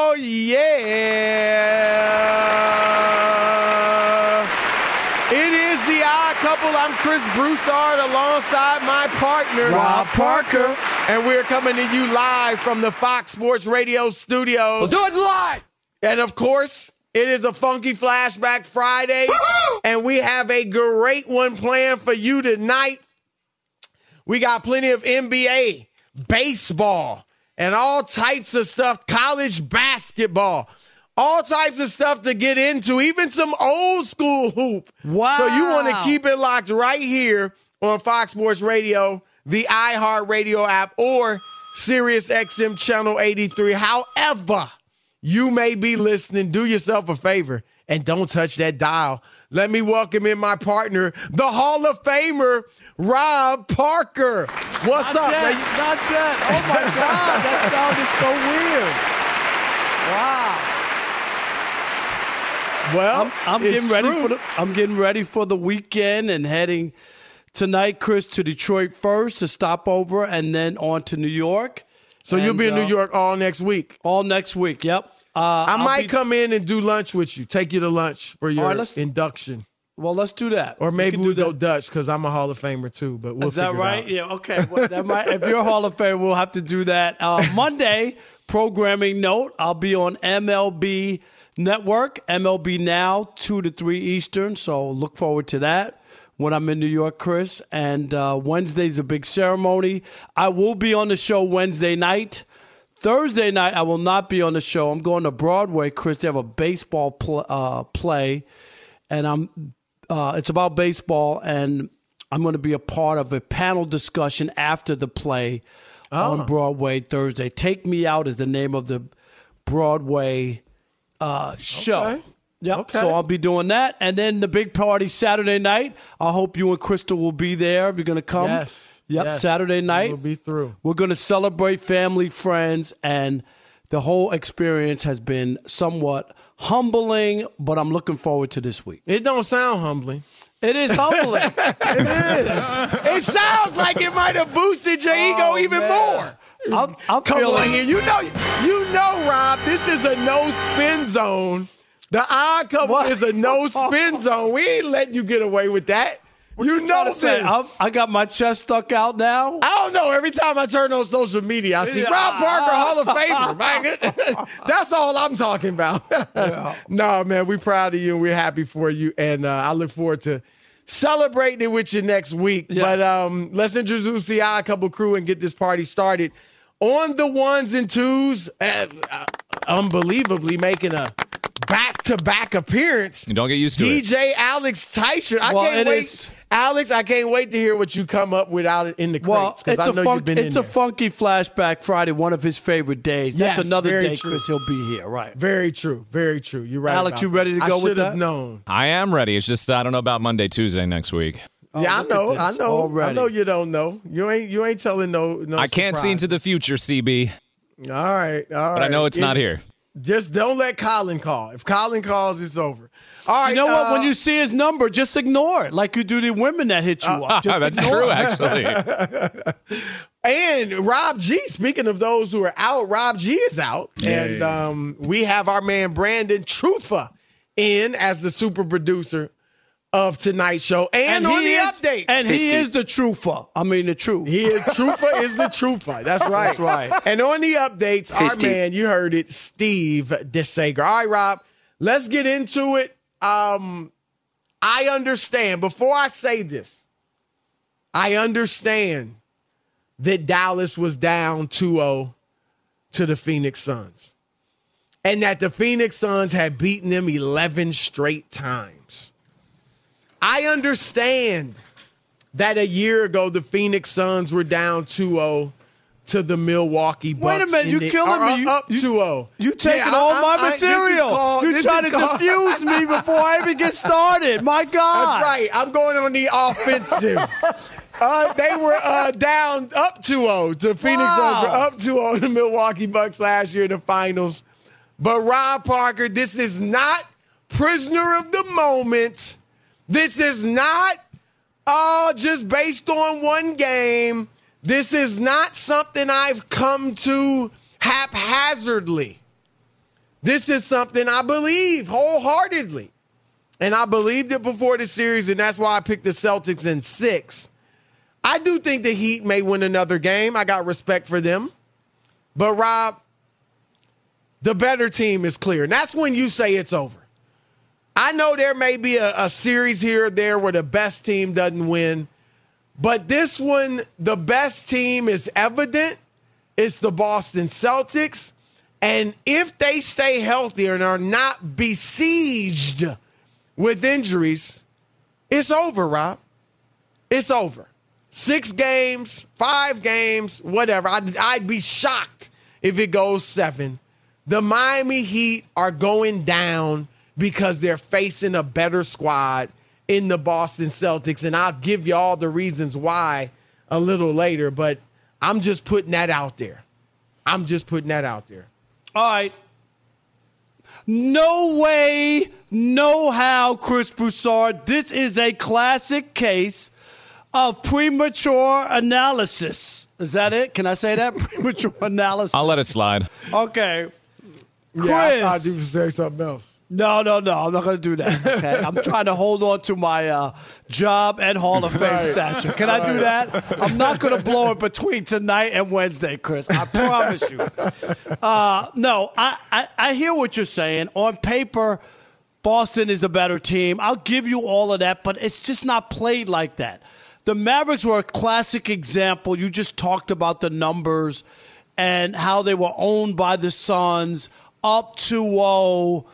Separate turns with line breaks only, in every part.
Oh, yeah. It is the odd couple. I'm Chris Broussard alongside my partner,
Rob Parker.
And we're coming to you live from the Fox Sports Radio studios.
We'll do it live.
And of course, it is a funky flashback Friday. And we have a great one planned for you tonight. We got plenty of NBA, baseball, and all types of stuff, college basketball, all types of stuff to get into, even some old school hoop.
Wow.
So you want to keep it locked right here on Fox Sports Radio, the iHeartRadio app, or Sirius XM Channel 83. However, you may be listening, do yourself a favor and don't touch that dial. Let me welcome in my partner, the Hall of Famer, Rob Parker. What's
Not
up?
yet,
man?
not yet. Oh my God, that sounded so weird. Wow.
Well,
I'm, I'm getting ready
true.
for the I'm getting ready for the weekend and heading tonight, Chris, to Detroit first to stop over and then on to New York.
So you'll be in New
uh,
York all next week.
all next week. Yep. Uh,
I might
be-
come in and do lunch with you. Take you to lunch for your
right,
induction.
Well, let's do that.
Or maybe we'll
do
go
that.
Dutch because I'm a Hall of Famer too. But we'll
Is that right? Yeah. Okay. Well, that might, if you're a Hall of Fame, we'll have to do that. Uh, Monday programming note: I'll be on MLB Network, MLB Now, two to three Eastern. So look forward to that when I'm in New York, Chris. And uh, Wednesday's a big ceremony. I will be on the show Wednesday night. Thursday night, I will not be on the show. I'm going to Broadway, Chris. They have a baseball pl- uh, play, and I'm. Uh, it's about baseball, and I'm going to be a part of a panel discussion after the play on Broadway Thursday. Take Me Out is the name of the Broadway uh, show.
Okay.
Yep.
Okay.
So I'll be doing that, and then the big party Saturday night. I hope you and Crystal will be there. If you're going to come,
Yes.
Yep. Saturday night.
We'll be through.
We're going to celebrate family, friends, and the whole experience has been somewhat humbling, but I'm looking forward to this week.
It don't sound humbling.
It is humbling. it is.
It sounds like it might have boosted your ego
Oh,
even
man.
more.
I'm, I'm
Come
feeling
on here. You know, you know, Rob, this is a no spin zone. The odd couple
What?
is a no spin zone. We ain't letting you get away with that. You know
I'm-
this.
I got my chest stuck out now.
I don't know. Every time I turn on social media, I see Rob Parker Hall of Famer. Man, that's all I'm talking about. no, man, we're proud of you and we're happy for you, and uh, I look forward to celebrating it with you next week.
Yes.
But um, let's introduce the I Couple crew and get this party started. On the ones and twos, uh, uh, unbelievably making a back-to-back appearance.
You don't get used to it.
DJ Alex Teicher. I
Well,
can't
it
wait.
is-
Alex, I can't wait to hear what you come up with out in the
Well,
crates because
it's
I
a
know
fun-
you've been
it's
in
a funky flashback Friday, one of his favorite days. That's another day,
true.
Chris. He'll be here, right?
Very true. Very true. You're right.
Alex,
about
you ready to
that.
go
I
with
should have
that?
known.
I am ready. It's just I don't know about Monday, Tuesday next week.
Oh, yeah, I
Oh, look at
know. I know. I know you don't know. You ain't. You ain't telling no. No.
I can't see into the future, CB,
All right. All right.
but I know it's
It-
not here.
Just don't let Colin call. If Colin calls, it's over. All right.
You know what?
uh,
When you see his number, just ignore it, like you do the women that hit you up. Just
That's true,
it.
actually.
And Rob G, speaking of those who are out, Rob G is out. and um, we have our man Brandon Trufa in as the super producer of tonight's show and, on the
is-
update.
And he is the truther. I mean, the truth.
He is Trufa is the Trufa. That's right.
That's right.
And on the updates, our man, you heard it, Steve DeSager. All right, Rob, let's get into it. Um, I understand. Before I say this, I understand that Dallas was down 2-0 to the Phoenix Suns. And that the Phoenix Suns had beaten them 11 straight times. I understand that a year ago the Phoenix Suns were down 2-0 to the Milwaukee Bucks.
Wait a minute, you
the-
killing me. You-
up
you-
2-0.
You taking
Yeah,
all
I-
my
I-
material.
called-
you
this
trying to
called-
confuse me before I even get started. My God.
That's right. I'm going on the offensive. Uh, they were uh, down up 2-0 to Phoenix Suns.
Wow.
Were up 2-0 to the Milwaukee Bucks last year in the finals. But Rob Parker, this is not prisoner of the moment. This is not all just based on one game. This is not something I've come to haphazardly. This is something I believe wholeheartedly. And I believed it before the series, and that's why I picked the Celtics in six. I do think the Heat may win another game. I got respect for them. But, Rob, the better team is clear. And that's when you say it's over. I know there may be a, a series here or there where the best team doesn't win, but this one, the best team is evident. It's the Boston Celtics. And if they stay healthy and are not besieged with injuries, it's over, Rob. It's over. Six games, five games, whatever. I'd, I'd be shocked if it goes seven. The Miami Heat are going down because they're facing a better squad in the Boston Celtics. And I'll give you all the reasons why a little later, but I'm just putting that out there. I'm just putting that out there.
All right. No way, no how, Chris Broussard. This is a classic case of premature analysis. Is that it? Can I say that? premature analysis.
I'll let it slide.
Okay. Chris.
Yeah, I thought you would say something else.
No, no, no. I'm not going to do that. Okay. I'm trying to hold on to my uh, job and Hall of Fame
Right.
stature. Can I do that? I'm not going to blow it between tonight and Wednesday, Chris. I promise you. Uh, no, I, I, I hear what you're saying. On paper, Boston is the better team. I'll give you all of that, but it's just not played like that. The Mavericks were a classic example. You just talked about the numbers and how they were owned by the Suns up 2 0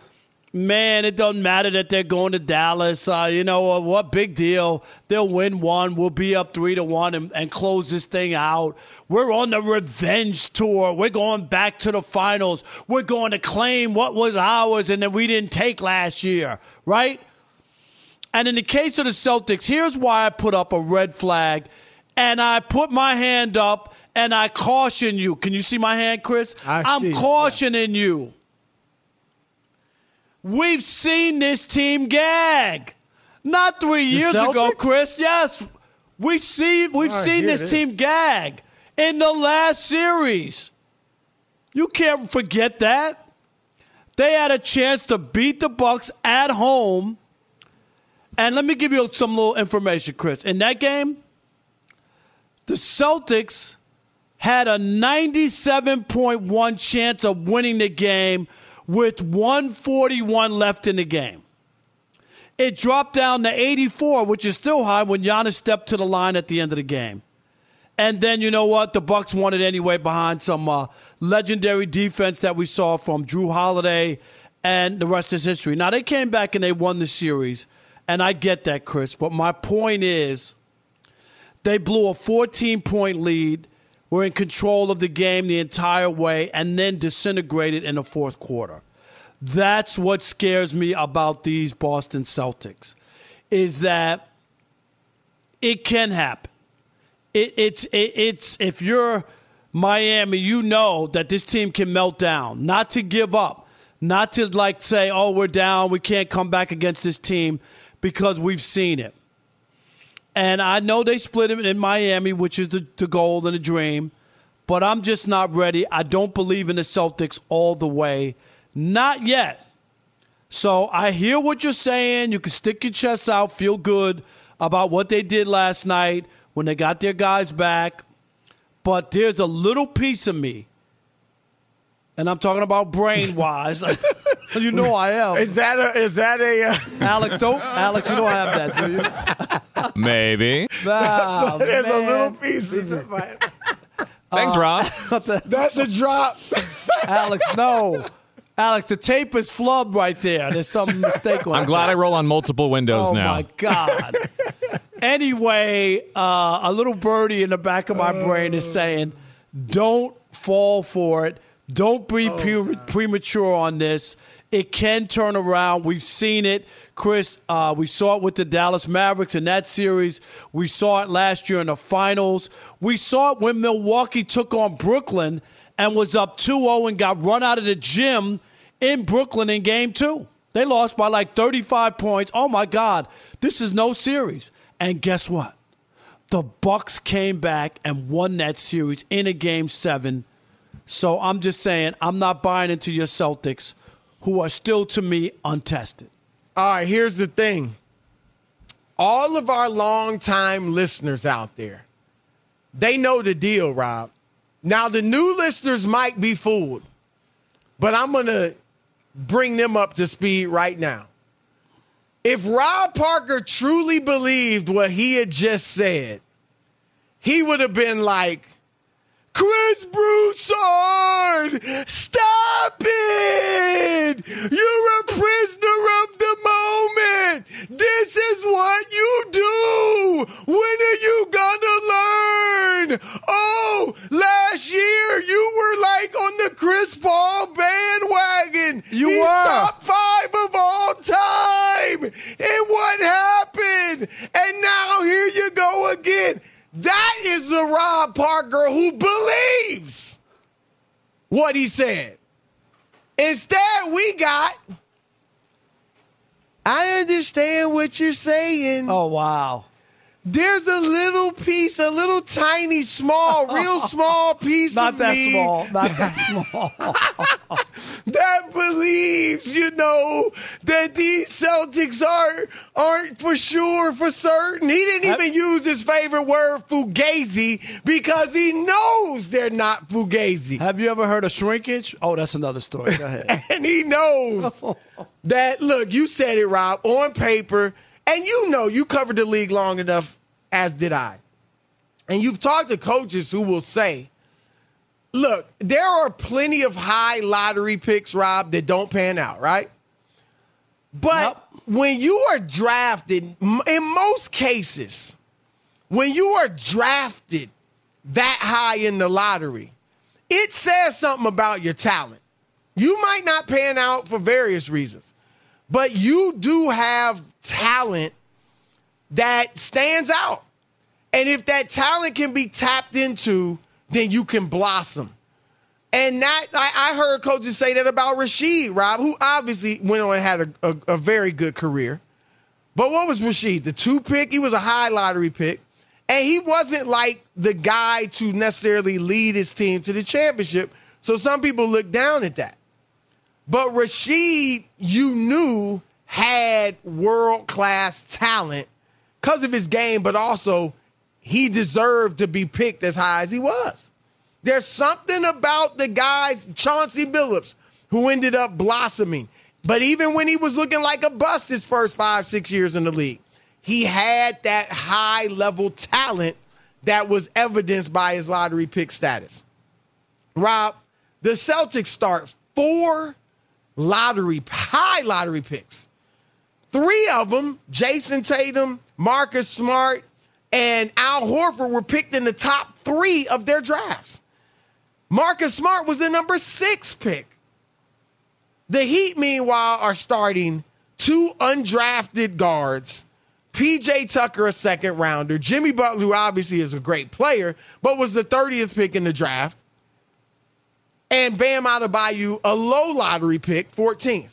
man, it doesn't matter that they're going to Dallas. Uh, you know uh, what? Big deal. They'll win one. We'll be up three to one and, and close this thing out. We're on the revenge tour. We're going back to the finals. We're going to claim what was ours and that we didn't take last year, right? And in the case of the Celtics, here's why I put up a red flag and I put my hand up and I caution you. Can you see my hand, Chris?
I
am cautioning you. We've seen this team gag. Not three years ago, Chris. Yes. We see we've
right,
seen this team gag in the last series. You can't forget that. They had a chance to beat the Bucks at home. And let me give you some little information, Chris. In that game, the Celtics had a 97.1 chance of winning the game with 141 left in the game. It dropped down to 84, which is still high when Giannis stepped to the line at the end of the game. And then you know what? The Bucks won it anyway behind some uh, legendary defense that we saw from Jrue Holiday, and the rest is history. Now they came back and they won the series, and I get that, Chris. But my point is, they blew a 14 point lead, were in control of the game the entire way, and then disintegrated in the fourth quarter. That's what scares me about these Boston Celtics, is that it can happen. It, it's it, it's if you're Miami, you know that this team can melt down. Not to give up, not to like say, "Oh, we're down, we can't come back against this team," because we've seen it. And I know they split it in Miami, which is the, the goal and the dream, but I'm just not ready. I don't believe in the Celtics all the way. Not yet. So I hear what you're saying. You can stick your chest out, feel good about what they did last night when they got their guys back. But there's a little piece of me, and I'm talking about brain wise. you know I am.
Is that a? Is that a? Uh,
Alex, don't Alex, you don't have that, do you?
Maybe.
Nah,
there's a little piece. Of, it.
Thanks, Rob.
that's a drop.
Alex, no. Alex, the tape is flubbed right there. There's some mistake on
I'm
it.
glad I roll on multiple windows
Oh
now.
Oh, my God. anyway, uh, a little birdie in the back of my brain is saying, don't fall for it. Don't be pre- premature on this. It can turn around. We've seen it. Chris, uh, we saw it with the Dallas Mavericks in that series. We saw it last year in the finals. We saw it when Milwaukee took on Brooklyn and was up 2 0 and got run out of the gym in Brooklyn in game two. They lost by like 35 points. Oh my God, this is no series. And guess what? The Bucks came back and won that series in a game seven. So I'm just saying, I'm not buying into your Celtics, who are still to me untested.
All right, here's the thing. All of our longtime listeners out there, they know the deal, Rob. Now, the new listeners might be fooled, but I'm going to bring them up to speed right now. If Rob Parker truly believed what he had just said, he would have been like, Chris Broussard, stop it! You're a prisoner of the moment. This is what you do. When are you gonna learn? Oh, last year you were like on the Chris Paul bandwagon.
You
He's
were.
top five of all time. And what happened? And now here you go again. That is the Rob Parker who believes what he said. Instead, we got. I understand what you're saying.
Oh, wow.
There's a little piece, a little tiny, small, real small piece
Not
of
that
me
small. Not that small.
that believes, you know, that these Celtics are aren't for sure, for certain. He didn't even use his favorite word, fugazi, because he knows they're not fugazi.
Have you ever heard of shrinkage? Oh, that's another story. Go ahead.
And he knows that, look, you said it, Rob, on paper, and you know you covered the league long enough, as did I. And you've talked to coaches who will say, look, there are plenty of high lottery picks, Rob, that don't pan out, right? But when you are drafted, in most cases, when you are drafted that high in the lottery, it says something about your talent. You might not pan out for various reasons, but you do have talent that stands out. And if that talent can be tapped into, then you can blossom. And that I, I heard coaches say that about Rasheed, Rob, who obviously went on and had a, a, a very good career. But what was Rasheed? The two pick? He was a high lottery pick. And he wasn't like the guy to necessarily lead his team to the championship. So some people look down at that. But Rasheed, you knew, had world class talent because of his game, but also he deserved to be picked as high as he was. There's something about the guys, Chauncey Billups, who ended up blossoming. But even when he was looking like a bust his first five, six years in the league, he had that high level talent that was evidenced by his lottery pick status. Rob, the Celtics start four lottery, high lottery picks. Three of them, Jayson Tatum, Marcus Smart, and Al Horford, were picked in the top three of their drafts. Marcus Smart was the number six pick. The Heat, meanwhile, are starting two undrafted guards. PJ Tucker, a second rounder. Jimmy Butler, who obviously is a great player, but was the 30th pick in the draft. And Bam Adebayo, a low lottery pick, 14th.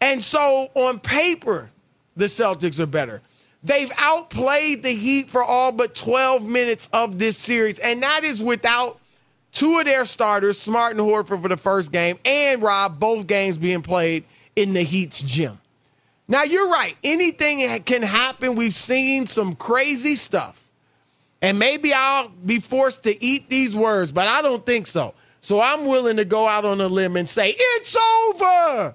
And so on paper, the Celtics are better. They've outplayed the Heat for all but 12 minutes of this series, and that is without two of their starters, Smart and Horford, for the first game, and Rob, both games being played in the Heat's gym. Now, you're right. Anything can happen. We've seen some crazy stuff. And maybe I'll be forced to eat these words, but I don't think so. So I'm willing to go out on a limb and say, it's over.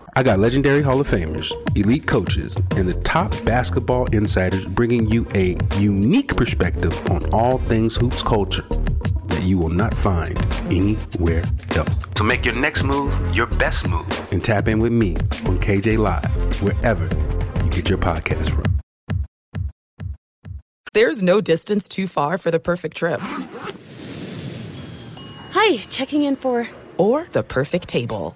I got legendary Hall of Famers, elite coaches, and the top basketball insiders bringing you a unique perspective on all things hoops culture that you will not find anywhere else. So make your next move your best move and tap in with me on KJ Live, wherever you get your podcast from.
There's no distance too far for the perfect trip.
Hi, checking in for.
Or the perfect table.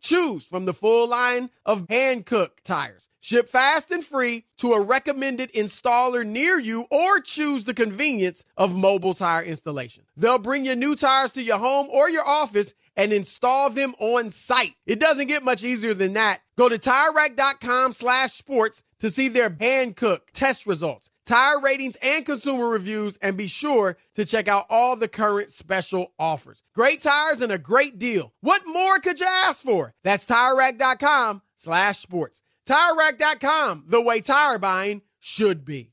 Choose from the full line of Hankook tires. Ship fast and free to a recommended installer near you or choose the convenience of mobile tire installation. They'll bring your new tires to your home or your office and install them on site. It doesn't get much easier than that. Go to TireRack.com slash sports to see their Hankook test results, tire ratings, and consumer reviews, and be sure to check out all the current special offers. Great tires and a great deal. What more could you ask for? That's TireRack.com slash sports. TireRack.com, the way tire buying should be.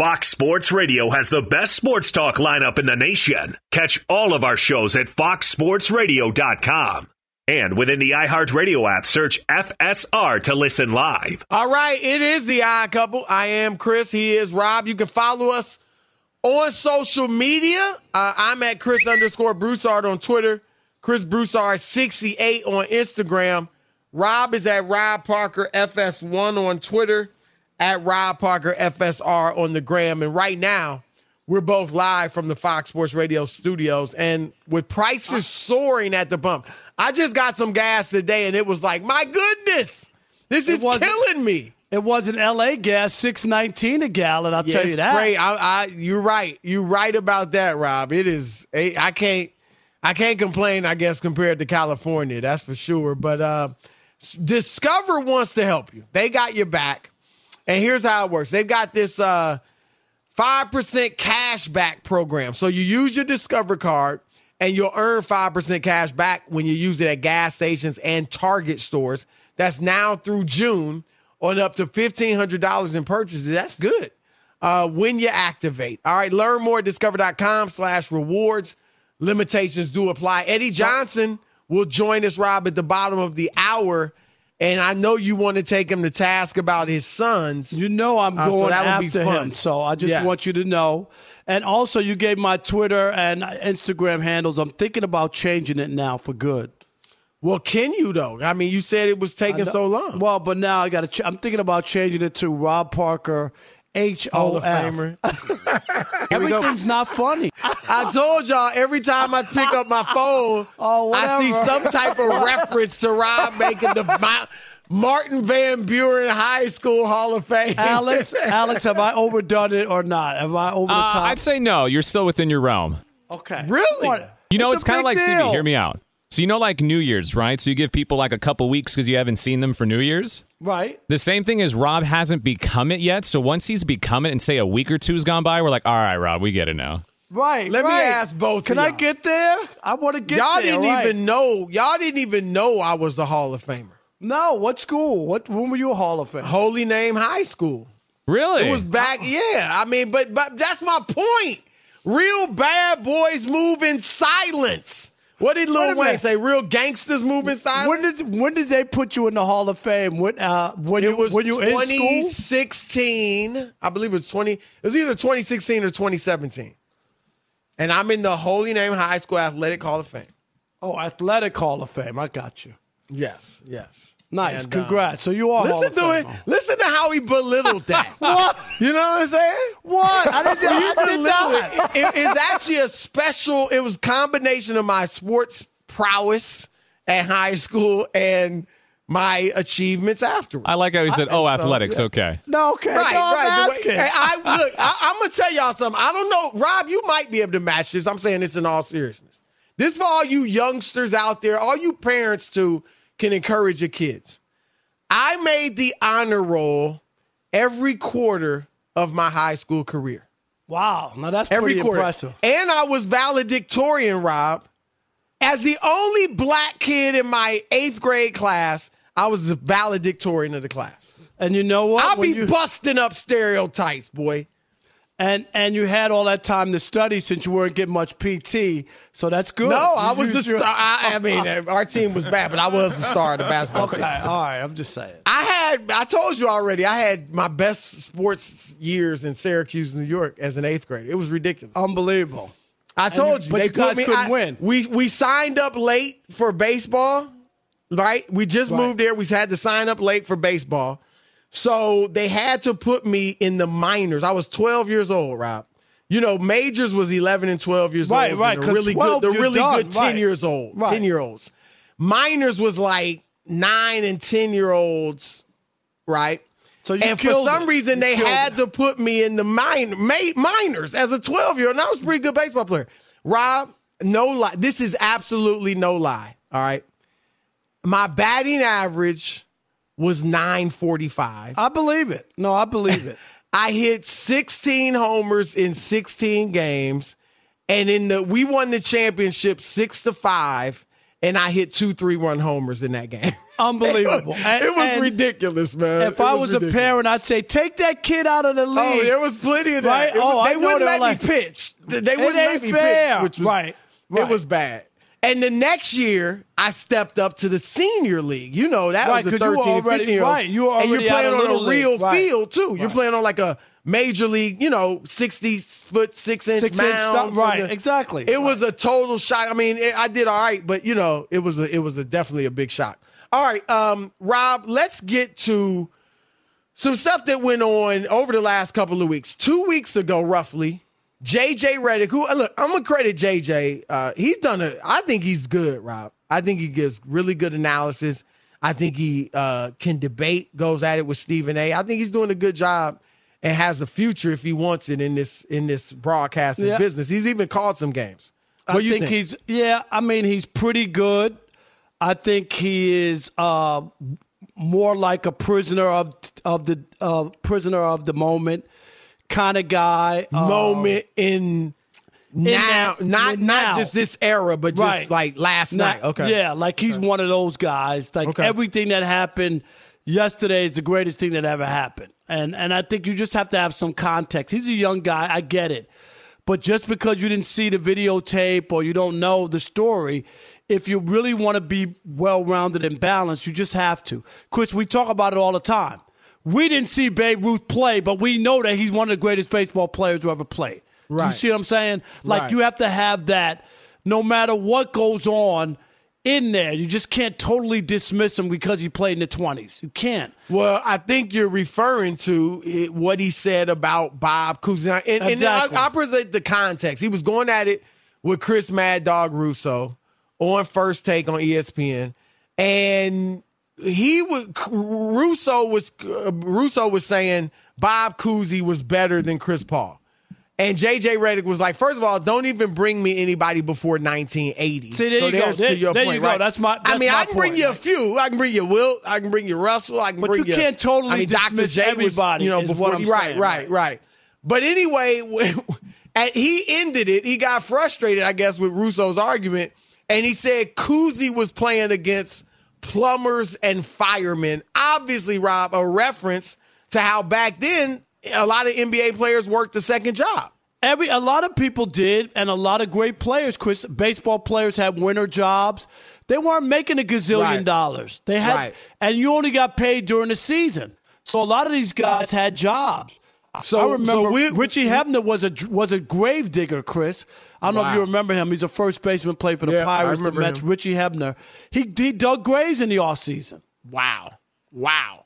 Fox Sports Radio has the best sports talk lineup in the nation. Catch all of our shows at foxsportsradio.com. And within the iHeartRadio app, search FSR to listen live.
All right, it is the odd couple. I am Chris. He is Rob. You can follow us on social media. Uh, I'm at Chris underscore Broussard on Twitter, Chris Broussard 68 on Instagram. Rob is at Rob Parker FS1 on Twitter, at Rob Parker FSR on the gram. And right now, we're both live from the Fox Sports Radio studios. And with prices soaring at the pump, I just got some gas today and it was like, my goodness, this is killing me.
It was an L.A. gas, six nineteen a gallon. I'll
Yeah,
tell you
it's
that.
Great. I, I, you're right. You're right about that, Rob. It is. I can't. I can't complain. I guess compared to California, that's for sure. But uh, Discover wants to help you. They got your back, and here's how it works. They've got this uh, five percent cash back program. So you use your Discover card, and you'll earn five percent cash back when you use it at gas stations and Target stores. That's now through June on up to $1,500 in purchases. That's good uh, when you activate. All right, learn more at discover.com slash rewards. Limitations do apply. Eddie Johnson will join us, Rob, at the bottom of the hour. And I know you want to take him to task about his Suns.
You know I'm
Uh, so
going
be
after him. So I just
Yeah.
want you to know. And also, you gave my Twitter and Instagram handles. I'm thinking about changing it now for good.
Well, can you though? I mean, you said it was taking so long.
Well, but now I got to. Ch- I'm thinking about changing it to Rob Parker H
Hall
O
of
F.
Famer.
Everything's not funny.
I told y'all every time I pick up my phone,
Oh,
I see some type of reference to Rob making the Ma- Martin Van Buren High School Hall of Fame.
Alex, Alex, have I overdone it or not? Have I over the
Uh,
top?
I'd say no. You're still within your realm.
okay.
Really?
You know,
It's
it's, kind of
big
like Stevie.
deal.
Hear me out. So you know, like New Year's, right? So you give people like a couple weeks because you haven't seen them for New Year's.
Right.
The same thing as Rob hasn't become it yet. So once he's become it, and say a week or two's gone by, we're like, all right, Rob, we get it now.
Right.
Let me ask both
Can
of
I
y'all.
get there? I want to get
y'all
there.
didn't
right.
even know. Y'all didn't even know I was the Hall of Famer.
No. What school? What? When were you a Hall of Fame?
Holy Name High School.
Really?
It was back. Uh-uh. Yeah, I mean, but but that's my point. Real bad boys move in silence. What did Lil Wayne say? Real gangsters move in silence.
When did when did they put you in the Hall of Fame? When uh when
it
you
was
when you in school?
2016. I believe it was 20. It was either 2016 or 2017. And I'm in the Holy Name High School Athletic Hall of Fame.
Oh, Athletic Hall of Fame. I got you.
Yes, yes.
Nice.
And, uh,
Congrats. so you are Hall
Listen
of
to it. Listen to how he belittled that.
What?
You know what I'm saying?
What? I didn't.
You
I did
belittled
not.
it. It- It's actually a special. It was combination of my sports prowess at high school and my achievements afterwards.
I like how he said, "Oh,
so,
athletics,
yeah.
okay."
No, okay.
Right,
no, I'm
right. Way- Hey, I look. I, I'm gonna tell y'all something. I don't know, Rob. You might be able to match this. I'm saying this in all seriousness. This for all you youngsters out there, all you parents too can encourage your kids. I made the honor roll every quarter of my high school career.
wow. Now that's
Every
pretty
quarter.
impressive.
And I was valedictorian, Rob. As the only black kid in my eighth grade class, I was the valedictorian of the class.
And you know what?
I'll
When
be
you-
busting up stereotypes, boy.
And and you had all that time to study since you weren't getting much PT, so that's good.
No, I was the star. I, I mean, uh, our team was bad, but I was the star of the basketball
Okay,
team.
all right. I'm just saying.
I had, I told you already, I had my best sports years in Syracuse, New York as an eighth grader. It was ridiculous.
Unbelievable.
I
And
told
you-
you.
but
they
you guys
me,
couldn't
I-
win.
We, we signed up late for baseball, right? We just moved there. We had to sign up late for baseball. So they had to put me in the minors. I was 12 years old, Rob. You know, majors was 11 and 12 years
Right,
old.
right,
The
'cause
really
12
good, the really
done,
good 10
right.
years old,
Right.
10 year olds. Minors was like nine and 10 year olds, right?
So you
and for some
it.
reason,
You
they had to put me in the minor, ma- minors as a 12 year old. And I was a pretty good baseball player. Rob, no lie. This is absolutely no lie. All right. My batting average was 945.
I believe it. No, I believe it.
I hit 16 homers in 16 games. And in the we won the championship six to five, and I hit two three run homers in that game.
Unbelievable.
it was,
And-
it was ridiculous, man.
If
It
I was, a parent, I'd say take that kid out of the oh, league.
Oh, there was plenty of that.
Right?
Was-
oh, I
they
know
wouldn't let
like,
me pitch. They wouldn't let me
fair.
pitch, which was,
Right,
It was bad. And the next year, I stepped up to the senior league. You know, that
Right,
was the
'cause you were
13,
already-
15 year old.
right, you were
And you're
already
playing on a real
League. Right.
field, too. You're playing on like a major league, you know, 60 foot, six inch
Six
mound. from
right,
the-
exactly.
It was a total shock. I mean, it, I did all right, but, you know, it was a, it was a definitely a big shock. All right, um, Rob, let's get to some stuff that went on over the last couple of weeks. Two weeks ago, roughly, JJ Redick, who uh, look, I'm gonna credit JJ. Uh, he's done a. I think he's good, Rob. I think he gives really good analysis. I think he uh, can debate, goes at it with Stephen A. I think he's doing a good job and has a future if he wants it in this in this broadcasting
Yeah.
business. He's even called some games. What
I think,
think?
he's yeah. I mean, he's pretty good. I think he is uh, more like a prisoner of of the uh, prisoner of the moment kind of guy.
moment um, in now,
that-
not not just this era, but just
Right.
like last
Not-
night. Okay,
Yeah, like he's one of those guys. Like
Okay.
everything that happened yesterday is the greatest thing that ever happened. And and I think you just have to have some context. He's a young guy, I get it. But just because you didn't see the videotape or you don't know the story, if you really want to be well rounded and balanced, you just have to. Chris, we talk about it all the time. We didn't see Babe Ruth play, but we know that he's one of the greatest baseball players who ever played. Do you see what I'm saying? Like
Right.
you have to have that no matter what goes on in there. You just can't totally dismiss him because he played in the 20s. You can't.
Well, I think you're referring to it, what he said about Bob Cousy. And, and
Exactly.
I'll, I'll present the context. He was going at it with Chris Mad Dog Russo on First Take on ESPN, and he was Russo was uh, Russo was saying Bob Cousy was better than Chris Paul. And JJ Redick was like, first of all, don't even bring me anybody before 1980.
See, there you go. There- there you go.
right?
That's my-
I mean, I can bring
point,
you a few. I can bring you Wilt. I can bring you Russell. I can
But
bring
you But you can't totally
I mean, Dr.
dismiss
was,
everybody,
you know, before right,
saying,
right,
right.
right. But anyway, and he ended it. He got frustrated, I guess, with Russo's argument, and he said Cousy was playing against plumbers and firemen. Obviously, Rob, a reference to how back then a lot of NBA players worked a second job.
Every a lot of people did, and a lot of great players, Chris. Baseball players had winter jobs. They weren't making a gazillion
Right.
dollars. They had,
Right.
and you only got paid during the season. So a lot of these guys had jobs.
So-
I remember
so we-
Richie Hebner was a was a grave digger, Chris. I don't know if you remember him. He's a first baseman, played for the
Yeah,
Pirates, the
remember
Mets.
him.
Richie Hebner. He he dug graves in the offseason.
Wow. Wow.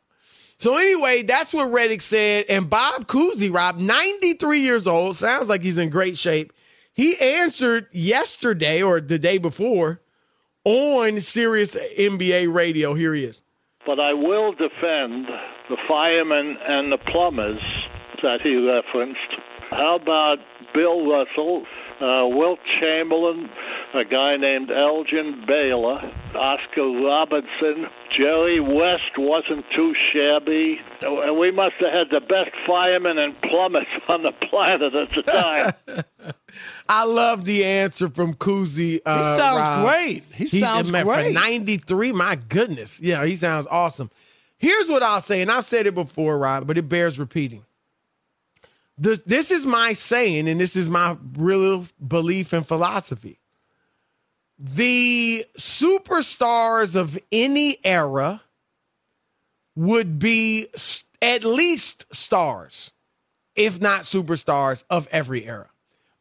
So anyway, that's what Redick said. And Bob Cousy, Rob, 93 years old, sounds like he's in great shape. He answered yesterday or the day before on Sirius NBA radio. Here he is.
But I will defend the firemen and the plumbers that he referenced. How about Bill Russell, uh, Wilt Chamberlain, a guy named Elgin Baylor, Oscar Robertson, Jerry West wasn't too shabby. And we must have had the best firemen and plumbers on the planet at the time.
I love the answer from Cousy. Uh,
He sounds
Rob.
great. He sounds
man,
great.
For 93, my goodness. Yeah, he sounds awesome. Here's what I'll say, and I've said it before, Rob, but it bears repeating. The, this is my saying, and this is my real belief and philosophy. The superstars of any era would be at least stars, if not superstars of every era.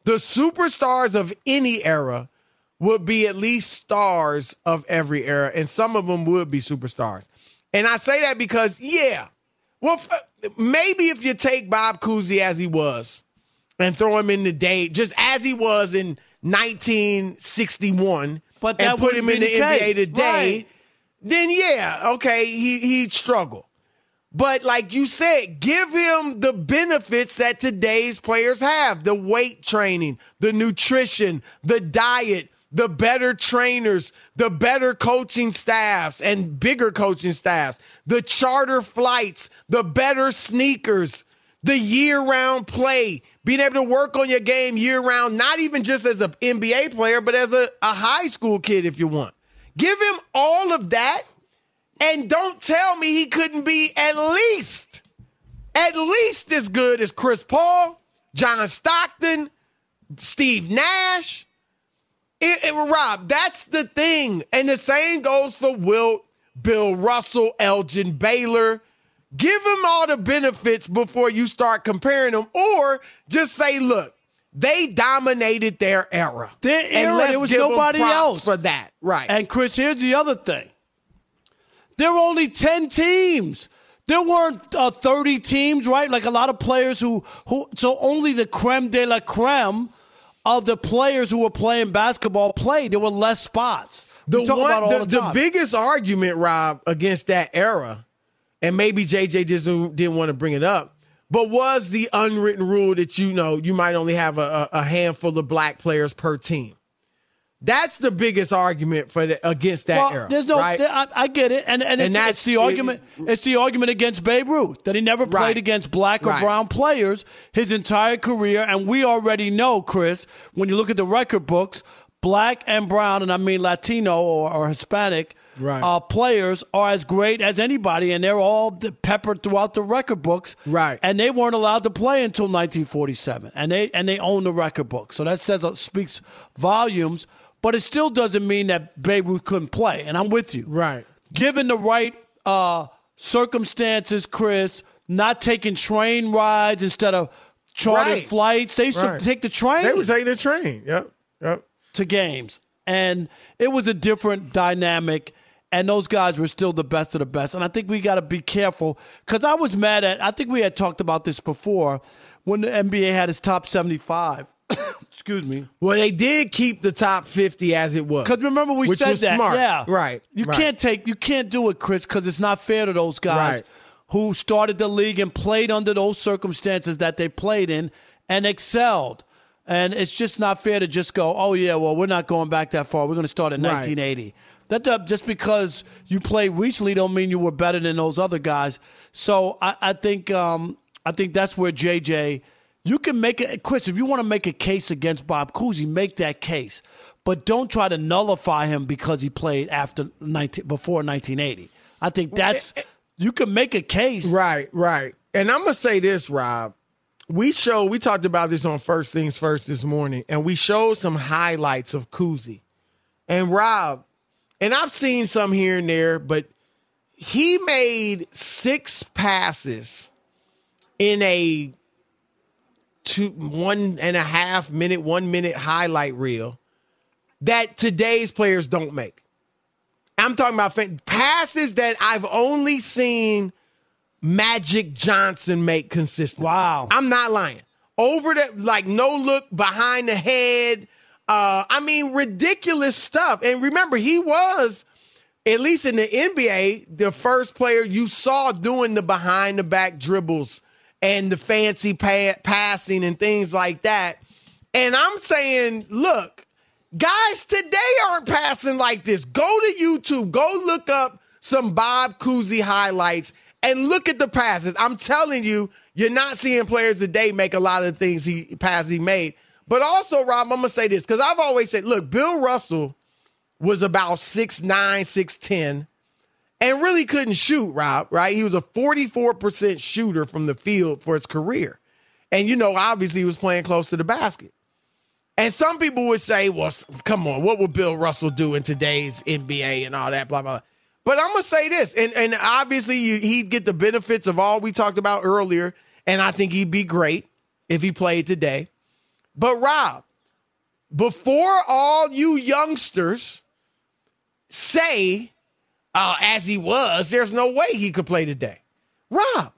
The superstars of any era would be at least stars of every era, and some of them would be superstars. And I say that because, yeah, well, maybe if you take Bob Cousy as he was and throw him in the day, just as he was in 1961,
but
and put him in the,
the
NBA
case.
today,
Right.
then yeah, okay, he he'd struggle. But like you said, give him the benefits that today's players have the weight training, the nutrition, the diet, the better trainers, the better coaching staffs and bigger coaching staffs, the charter flights, the better sneakers, the year round play, being able to work on your game year round, not even just as an NBA player, but as a, a high school kid if you want. Give him all of that. And don't tell me he couldn't be at least, at least as good as Chris Paul, John Stockton, Steve Nash. It, it- Rob, that's the thing. And the same goes for Wilt, Bill Russell, Elgin Baylor. Give them all the benefits before you start comparing them, or just say, look, they dominated their era.
Their
And
era,
let's
there was nobody
props
else
for that. Right.
And Chris, here's the other thing. There were only 10 teams. There weren't uh, 30 teams, right? Like a lot of players who, who, so only the creme de la creme of the players who were playing basketball played. There were less spots.
The one, the,
the,
the biggest argument, Rob, against that era, and maybe JJ just didn't want to bring it up, but was the unwritten rule that you know you might only have a a handful of black players per team. That's the biggest argument for the, against that
well,
era.
There's no,
right?
I, I get it, and and,
And
it's,
that's-
it's the argument. it's the argument against Babe Ruth that he never played
Right.
against black or
Right.
brown players his entire career, and we already know, Chris, when you look at the record books, black and brown, and I mean Latino or, or Hispanic. Uh, players are as great as anybody, and they're all peppered throughout the record books.
Right.
And they weren't allowed to play until 1947, and they and they own the record book. So that says uh, speaks volumes. But it still doesn't mean that Babe Ruth couldn't play. And I'm with you.
Right.
Given the right uh, circumstances, Chris, not taking train rides instead of chartered
Right.
flights. They used
Right.
to take the train
They were taking the train. Yep. Yep.
to games. And it was a different dynamic. And those guys were still the best of the best. And I think we got to be careful because I was mad at, I think we had talked about this before when the NBA had its top 75. Excuse me.
Well, they did keep the top 50 as it was.
Because remember we
which
said
was
that,
smart.
yeah,
Right.
You
right.
can't take, you can't do it, Chris, because it's not fair to those guys
Right.
who started the league and played under those circumstances that they played in and excelled. And it's just not fair to just go, oh yeah, well we're not going back that far. We're going to start in
Right.
1980. That just because you played recently don't mean you were better than those other guys. So I, I think um, I think that's where JJ. You can make it, Chris. If you want to make a case against Bob Cousy, make that case, but don't try to nullify him because he played after 19, before 1980. I think that's eh, eh, you can make a case.
Right, right. And I'm gonna say this, Rob. We show we talked about this on First Things First this morning, and we showed some highlights of Cousy. And Rob, and I've seen some here and there, but he made six passes in a two one and a half minute, one minute highlight reel that today's players don't make. I'm talking about passes that I've only seen Magic Johnson make consistent.
Wow.
I'm not lying. Over the like no look behind the head. Uh I mean ridiculous stuff. And remember he was at least in the NBA the first player you saw doing the behind the back dribbles and the fancy pa- passing and things like that. And I'm saying, look, guys today aren't passing like this. Go to YouTube, go look up some Bob Cousy highlights and look at the passes. I'm telling you, you're not seeing players today make a lot of the things he passes he made. But also, Rob, I'm gonna say this because I've always said, look, Bill Russell was about 6'9, 6'10, and really couldn't shoot, Rob, right? He was a 44% shooter from the field for his career. And, you know, obviously he was playing close to the basket. And some people would say, well, come on, what would Bill Russell do in today's NBA and all that, blah, blah, blah. But I'm going to say this, and, and obviously you, he'd get the benefits of all we talked about earlier, and I think he'd be great if he played today. But Rob, before all you youngsters say, uh, as he was, there's no way he could play today. Rob,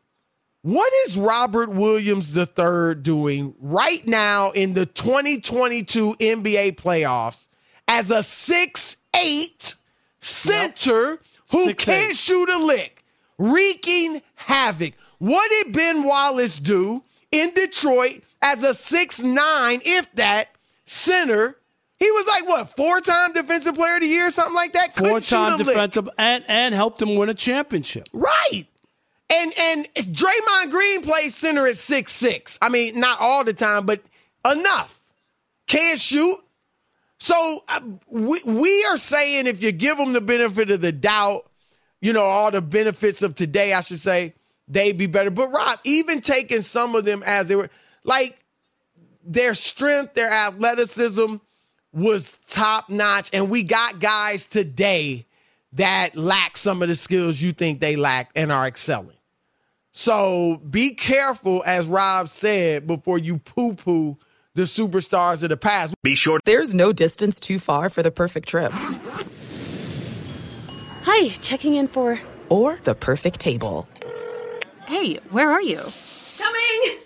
what is Robert Williams III doing right now in the 2022 NBA playoffs as a six-eight center yep. who can can't shoot a lick, wreaking havoc? What did Ben Wallace do in Detroit as a six-nine, if that, center? He was like what four-time defensive player of the year, something like that.
Four-time defensive, and and helped him win a championship.
Right. And and Draymond Green plays center at six six. I mean, not all the time, but enough. Can't shoot. So uh, we, we are saying if you give them the benefit of the doubt, you know, all the benefits of today, I should say, they'd be better. But Rob, even taking some of them as they were, like their strength, their athleticism was top notch. And we got guys today that lack some of the skills you think they lack and are excelling. So be careful, as Rob said, before you poo poo the superstars of the past.
Be sure
there's no distance too far for the perfect trip.
Hi, checking in for.
Or the perfect table.
Hey, where are you?
Coming!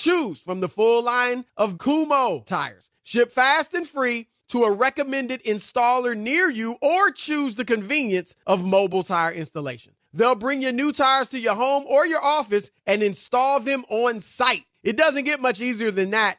Choose from the full line of Kumho tires Ship fast and free to a recommended installer near you or choose the convenience of mobile tire installation. They'll bring your new tires to your home or your office and install them on site. It doesn't get much easier than that.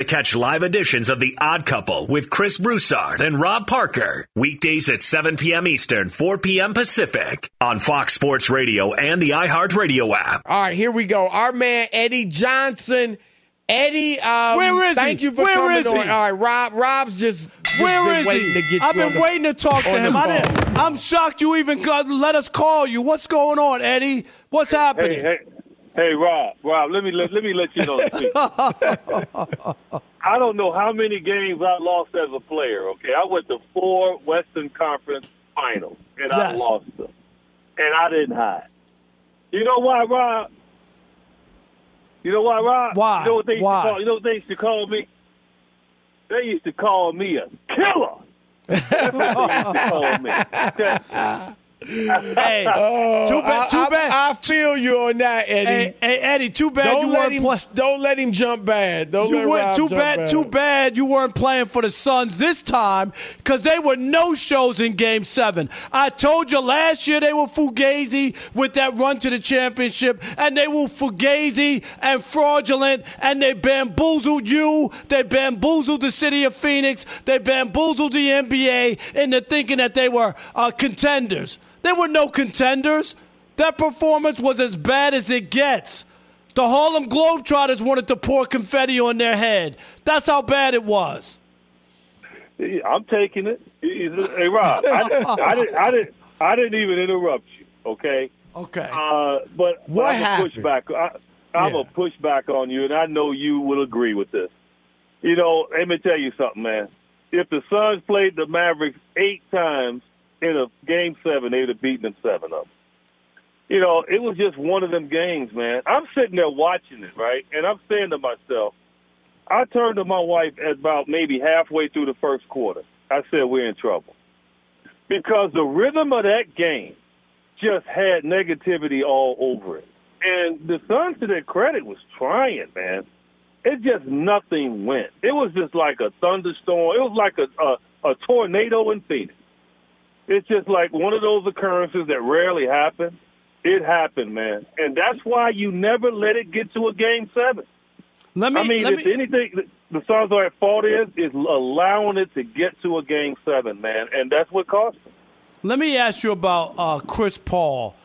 To catch live editions of The Odd Couple with Chris Broussard and Rob Parker, weekdays at 7 p.m. Eastern, 4 p.m. Pacific, on Fox Sports Radio and the iHeartRadio app.
All right, here we go. Our man Eddie Johnson. Eddie, um,
Where is
thank
he?
you for
Where
coming
is
on.
he?
All right, Rob. Rob's just, just
Where
been waiting
he?
to get
I've
you
been
the-
waiting to talk to him. I didn't, I'm shocked you even got, let us call you. What's going on, Eddie? What's happening?
Hey, hey, hey, Rob, Rob, let me let, let me let you know. I don't know how many games I lost as a player. Okay, I went to four Western Conference Finals and I lost them, and I didn't hide. You know why, Rob? You know why, Rob?
Why?
You know what they used
Why?
to call? You know what they used to call me? They used to call me a killer. That's what they used to call me.
Hey,
Oh,
too bad. Too
I,
bad.
I, I feel you on that, Eddie.
hey, hey, Eddie, too bad
don't
you
let
weren't
him. Don't let him jump bad. Don't
You
let
too
jump
bad, too bad you weren't playing for the Suns this time because they were no shows in Game Seven. I told you last year they were fugazi with that run to the championship, and they were fugazi and fraudulent, and they bamboozled you. They bamboozled the city of Phoenix. They bamboozled the NBA into thinking that they were uh, contenders. They were no contenders. Their performance was as bad as it gets. The Harlem Globetrotters wanted to pour confetti on their head. That's how bad it was.
I'm taking it. Hey, Rob, I, I, didn't, I didn't, I didn't even interrupt you. Okay.
Okay.
Uh, but
What
I'm
happened?
a pushback. I, I'm
Yeah.
a pushback on you, and I know you will agree with this. You know, let me tell you something, man. If the Suns played the Mavericks eight times in a game seven, they'd have beaten them seven of them. You know, it was just one of them games, man. I'm sitting there watching it, right? And I'm saying to myself, I turned to my wife at about maybe halfway through the first quarter. I said, we're in trouble. Because the rhythm of that game just had negativity all over it. And the Suns, to their credit, was trying, man. It just nothing went. It was just like a thunderstorm. It was like a, a, a tornado in Phoenix. It's just like one of those occurrences that rarely happen. It happened, man. And that's why you never let it get to a game seven.
Let me.
I mean,
let
if
me
anything, the Suns are at fault is is allowing it to get to a game seven, man, and that's what cost them.
let me ask you about uh, Chris Paul,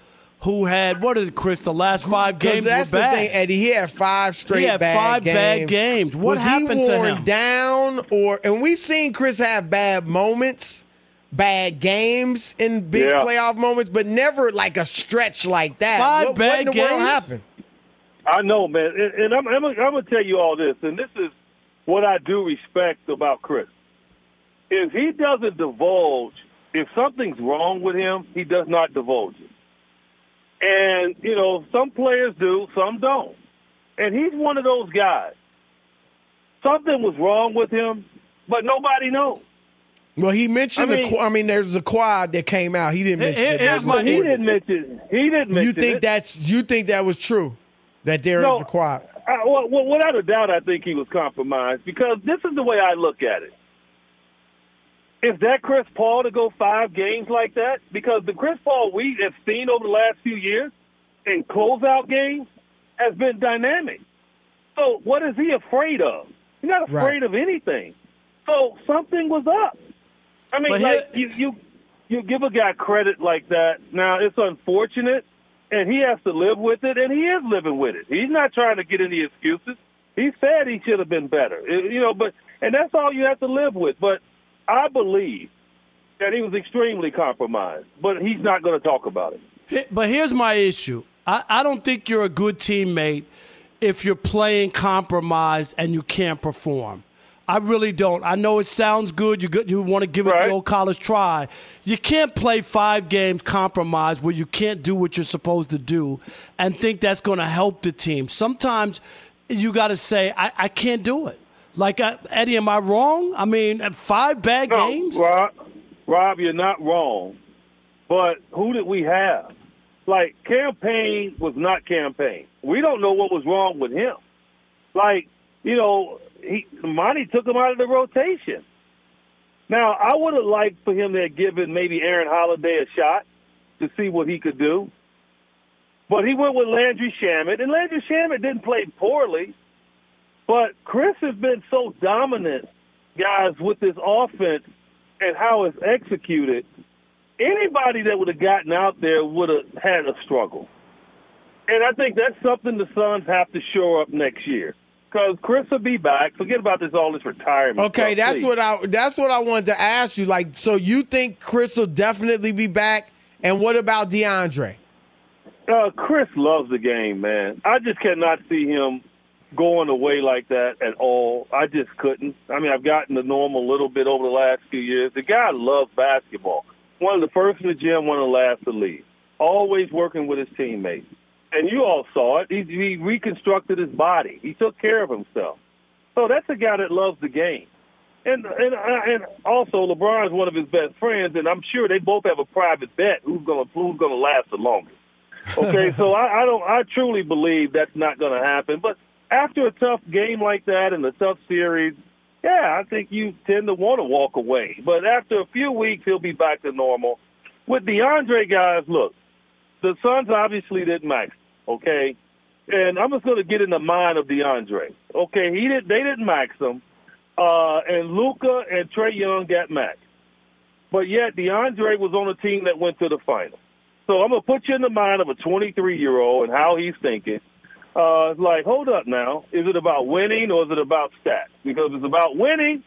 who had what is it, Chris? The last five games
that's
were bad.
the thing, Eddie. He had five straight
He had
bad
five
games.
bad games. What
Was
happened
he
to
worn
him?
down, or and we've seen Chris have bad moments, bad games in big
Yeah.
playoff moments, but never like a stretch like that.
Five
what,
bad
what in the world happened?
I know, man, and, and I'm, I'm, I'm going to tell you all this, and this is what I do respect about Chris. If he doesn't divulge, if something's wrong with him, he does not divulge it. And you know, some players do, some don't, and he's one of those guys. Something was wrong with him, but nobody knows.
Well, he mentioned
I
the.
mean-
qu- I mean, there's a quad that came out. He didn't mention it.
here's my-
He didn't mention. He didn't mention.
You think
it.
that's? You think that was true? That there is
No.
a quad.
I, well, well, without a doubt, I think he was compromised because this is the way I look at it. Is that Chris Paul to go five games like that? Because the Chris Paul we have seen over the last few years in closeout games has been dynamic. So what is he afraid of? He's not afraid
Right.
of anything. So something was up. I mean,
But
like you, you, you give a guy credit like that. Now it's unfortunate, and he has to live with it, and he is living with it. He's not trying to get any excuses. He said he should have been better, you know. But and that's all you have to live with. But I believe that he was extremely compromised, but he's not going to talk about it.
But here's my issue. I, I don't think you're a good teammate if you're playing compromised and you can't perform. I really don't. I know it sounds good. You good, you want to give it
Right.
the old college try. You can't play five games compromise where you can't do what you're supposed to do and think that's going to help the team. Sometimes you got to say, I, I can't do it. Like uh, Eddie, am I wrong? I mean, five bad
No,
games.
Rob, Rob, you're not wrong. But who did we have? Like Cam Payne was not Cam Payne. We don't know what was wrong with him. Like you know, he Monty took him out of the rotation. Now I would have liked for him to have given maybe Aaron Holiday a shot to see what he could do. But he went with Landry Shamet, and Landry Shamet didn't play poorly. But Chris has been so dominant, guys, with this offense and how it's executed. Anybody that would have gotten out there would have had a struggle. And I think that's something the Suns have to shore up next year. Because Chris will be back. Forget about this all this retirement.
Okay,
stuff,
that's
please.
what I that's what I wanted to ask you. Like, so you think Chris will definitely be back? And what about DeAndre?
Uh, Chris loves the game, man. I just cannot see him going away like that at all. I just couldn't. I mean, I've gotten to know him a little bit over the last few years. The guy loves basketball. One of the first in the gym, one of the last to leave. Always working with his teammates. And you all saw it. He, he reconstructed his body. He took care of himself. So that's a guy that loves the game. And and uh, and also LeBron's one of his best friends, and I'm sure they both have a private bet who's gonna who's gonna last the longest. Okay, so I, I don't I truly believe that's not gonna happen. But after a tough game like that and a tough series, yeah, I think you tend to want to walk away. But after a few weeks, he'll be back to normal. With DeAndre guys, look, the Suns obviously didn't max, okay? And I'm just going to get in the mind of DeAndre. Okay, he did. They didn't max him, uh, and Luka and Trae Young got maxed. But yet DeAndre was on a team that went to the final. So I'm gonna put you in the mind of a 23 year old and how he's thinking. Uh, like, hold up now. Is it about winning or is it about stats? Because it's about winning,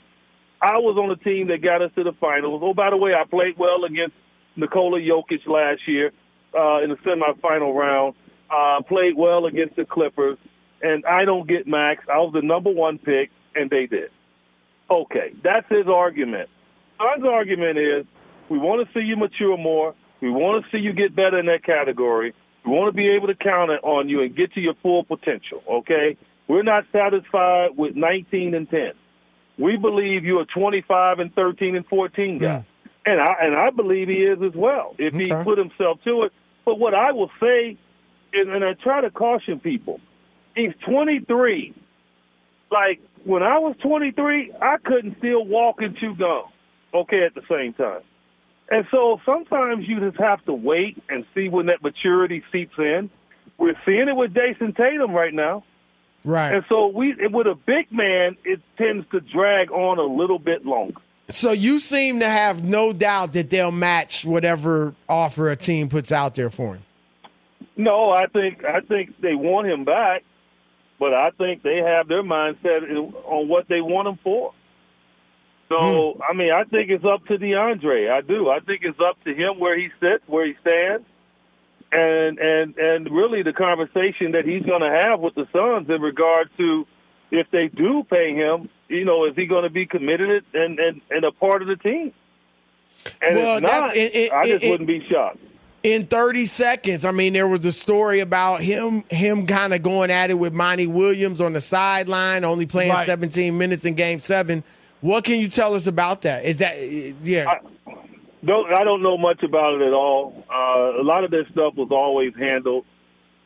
I was on a team that got us to the finals. Oh, by the way, I played well against Nikola Jokic last year uh, in the semifinal round. Uh, played well against the Clippers, and I don't get max. I was the number one pick, and they did. Okay, that's his argument. Suns' argument is we want to see you mature more. We want to see you get better in that category. We want to be able to count it on you and get to your full potential. Okay, we're not satisfied with 19 and 10. We believe you're 25 and 13 and 14 guy, and I and I believe he is as well if he put himself to it. But what I will say, and, and I try to caution people, he's 23. Like when I was 23, I couldn't still walk and chew gum. Okay, at the same time. And so sometimes you just have to wait and see when that maturity seeps in. We're seeing it with Jayson Tatum right now.
Right.
And so we with a big man, it tends to drag on a little bit longer.
So you seem to have no doubt that they'll match whatever offer a team puts out there for him.
No, I think I think they want him back, but I think they have their mindset in- on what they want him for. So hmm. I mean, I think it's up to DeAndre. I do. I think it's up to him where he sits, where he stands, and and and really the conversation that he's going to have with the Suns in regard to if they do pay him. You know, is he going to be committed and and and a part of the team? And
Well,
if not,
it- it-
I just
it-
wouldn't be shocked.
In 30 seconds, I mean, there was a story about him him kind of going at it with Monty Williams on the sideline, only playing
Right.
17 minutes in Game Seven. What can you tell us about that? Is that yeah?
Don't I don't know much about it at all. Uh, a lot of this stuff was always handled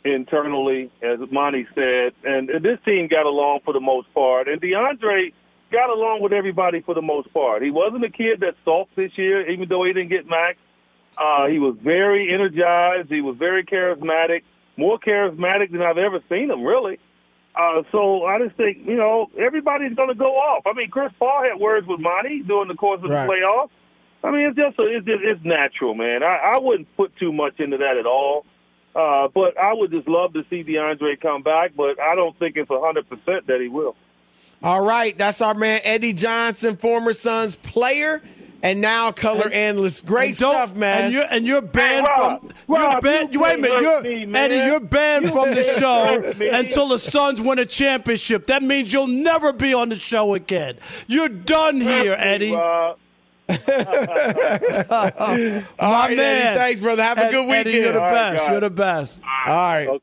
internally, as Monty said, and, and this team got along for the most part. And DeAndre got along with everybody for the most part. He wasn't a kid that sulked this year, even though he didn't get max. Uh, he was very energized. He was very charismatic, more charismatic than I've ever seen him, really. Uh, so I just think, you know, everybody's going to go off. I mean, Chris Paul had words with Monty during the course of
Right.
the playoffs. I mean, it's just a, it's just, it's natural, man. I, I wouldn't put too much into that at all. Uh, but I would just love to see DeAndre come back, but I don't think it's a hundred percent that he will.
All right, that's our man Eddie Johnson, former Suns player and now color analyst. Great
And don't-
stuff, man.
And you're and you're banned
Rob,
from you're banned.
you
wait a minute, you're
me.
Eddie. You're banned
You
from the show until the Suns win a championship. That means you'll never be on the show again. You're done here, Eddie. My
All right,
man.
Eddie, thanks, brother. Have a
Ed-
good
Eddie,
weekend.
you're the
All right,
best.
guys.
You're the best.
All right.